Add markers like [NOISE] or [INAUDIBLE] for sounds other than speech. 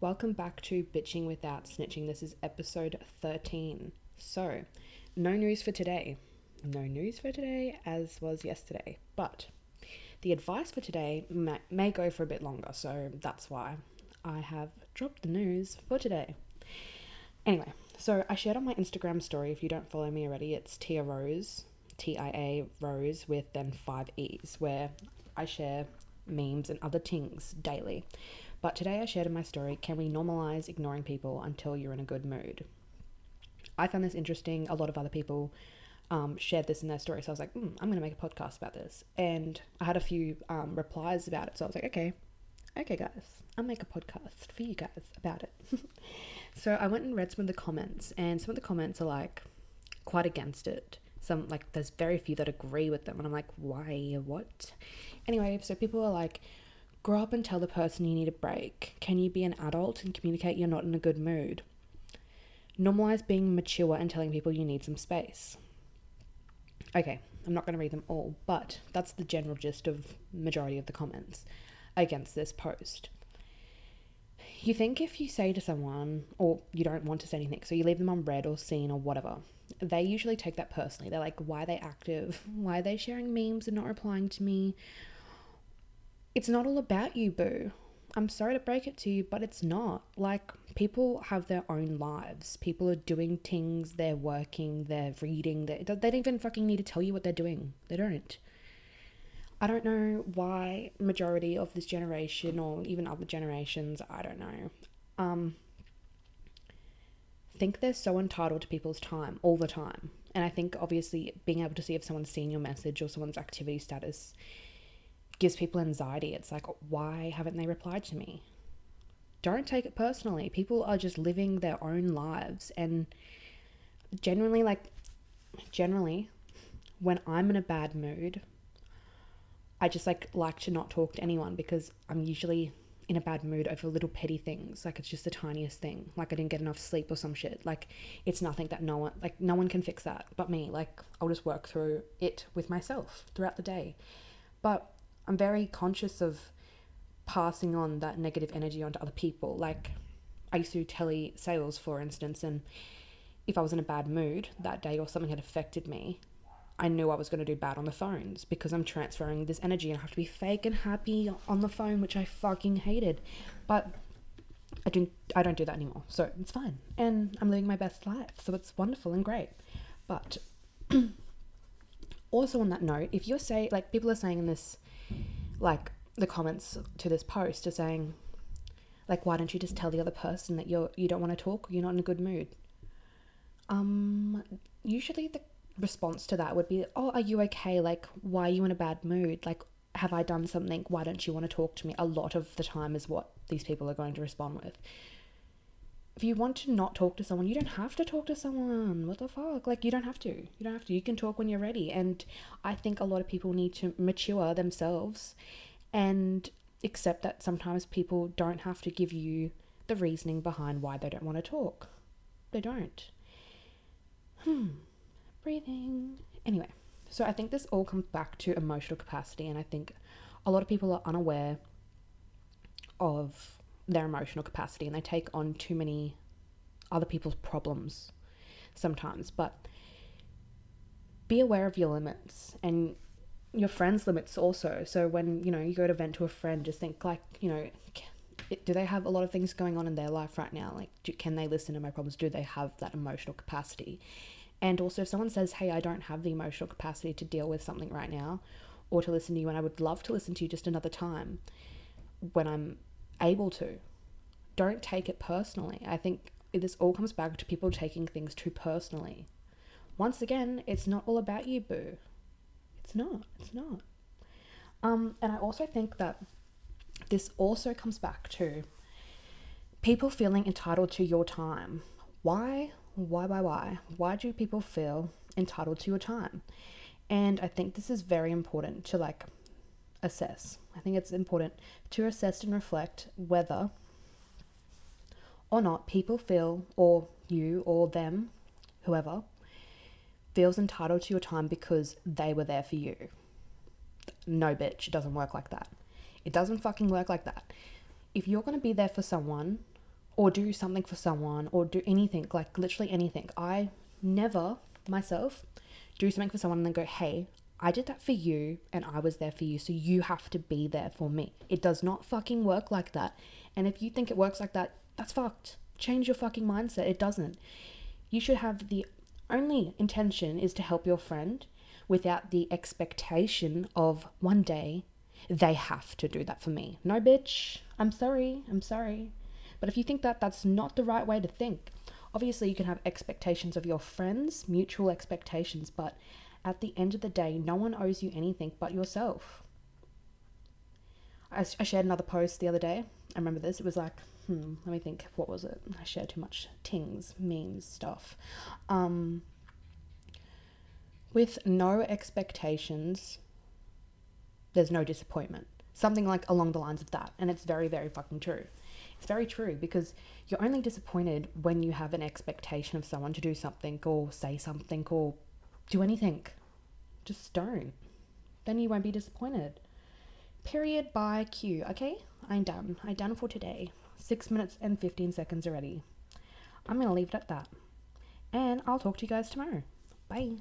Welcome back to Bitching Without Snitching. This is episode 13. So, no news for today. No news for today, as was yesterday. But the advice for today may, may go for a bit longer, so that's why I have dropped the news for today. Anyway, so I shared on my Instagram story, if you don't follow me already, it's Tia Rose, T I A Rose, with then five E's, where I share memes and other things daily. But today I shared in my story can we normalize ignoring people until you're in a good mood? I found this interesting. A lot of other people um, shared this in their story. So I was like, mm, I'm going to make a podcast about this. And I had a few um, replies about it. So I was like, okay, okay, guys, I'll make a podcast for you guys about it. [LAUGHS] so I went and read some of the comments, and some of the comments are like quite against it. Some like there's very few that agree with them, and I'm like, why? What? Anyway, so people are like, grow up and tell the person you need a break. Can you be an adult and communicate you're not in a good mood? Normalize being mature and telling people you need some space. Okay, I'm not going to read them all, but that's the general gist of majority of the comments against this post. You think if you say to someone, or you don't want to say anything, so you leave them on read or seen or whatever, they usually take that personally. They're like, why are they active? Why are they sharing memes and not replying to me? It's not all about you, boo. I'm sorry to break it to you, but it's not. Like, people have their own lives. People are doing things, they're working, they're reading, they, they don't even fucking need to tell you what they're doing. They don't. I don't know why majority of this generation or even other generations, I don't know, um, think they're so entitled to people's time all the time. And I think obviously being able to see if someone's seen your message or someone's activity status gives people anxiety. It's like, why haven't they replied to me? Don't take it personally. People are just living their own lives. And generally, like, generally, when I'm in a bad mood, I just like like to not talk to anyone because I'm usually in a bad mood over little petty things. Like it's just the tiniest thing. Like I didn't get enough sleep or some shit. Like it's nothing that no one like no one can fix that but me. Like I'll just work through it with myself throughout the day. But I'm very conscious of passing on that negative energy onto other people. Like I used to tele sales, for instance, and if I was in a bad mood that day or something had affected me, I knew I was going to do bad on the phones because I'm transferring this energy and I have to be fake and happy on the phone, which I fucking hated. But I don't I don't do that anymore. So it's fine. And I'm living my best life. So it's wonderful and great. But [CLEARS THROAT] also on that note, if you're saying like people are saying in this like the comments to this post are saying like why don't you just tell the other person that you're you don't want to talk you're not in a good mood? Um usually the response to that would be oh are you okay? Like why are you in a bad mood? Like have i done something? Why don't you want to talk to me? A lot of the time is what these people are going to respond with if you want to not talk to someone, you don't have to talk to someone. What the fuck? Like, you don't have to. You don't have to. You can talk when you're ready. And I think a lot of people need to mature themselves and accept that sometimes people don't have to give you the reasoning behind why they don't want to talk. They don't. Hmm. Breathing. Anyway, so I think this all comes back to emotional capacity, and I think a lot of people are unaware of their emotional capacity and they take on too many other people's problems sometimes. But be aware of your limits and your friends' limits also. So when you know you go to vent to a friend, just think like you know, do they have a lot of things going on in their life right now? Like, do, can they listen to my problems? Do they have that emotional capacity? And also, if someone says, "Hey, I don't have the emotional capacity to deal with something right now," or to listen to you, and I would love to listen to you just another time when I'm able to. Don't take it personally. I think this all comes back to people taking things too personally. Once again, it's not all about you, boo. It's not. It's not. Um, and I also think that this also comes back to people feeling entitled to your time. Why? Why, why, why? Why do people feel entitled to your time? And I think this is very important to like assess. I think it's important to assess and reflect whether or not people feel, or you or them, whoever, feels entitled to your time because they were there for you. No, bitch, it doesn't work like that. It doesn't fucking work like that. If you're to be there for someone, or do something for someone or do anything, like literally anything. I never myself do something for someone and then go, hey, I did that for you and I was there for you, so you have to be there for me. It does not fucking work like that. And if you think it works like that, that's fucked. Change your fucking mindset. It doesn't. You should have the only intention is to help your friend without the expectation of one day they have to do that for me. No, bitch. I'm sorry. I'm sorry. But if you think that that's not the right way to think, obviously you can have expectations of your friends, mutual expectations, but at the end of the day, no one owes you anything but yourself. I, I shared another post the other day. I remember this. It was like, hmm, let me think. What was it? I shared too much tings, memes, stuff. Um, with no expectations, there's no disappointment. Something like along the lines of that. And it's very, very fucking true. It's very true because you're only disappointed when you have an expectation of someone to do something or say something or do anything. Just don't. Then you won't be disappointed. Period by Q. Okay, I'm done. I'm done for today. Six minutes and 15 seconds already. I'm going to leave it at that. And I'll talk to you guys tomorrow. Bye.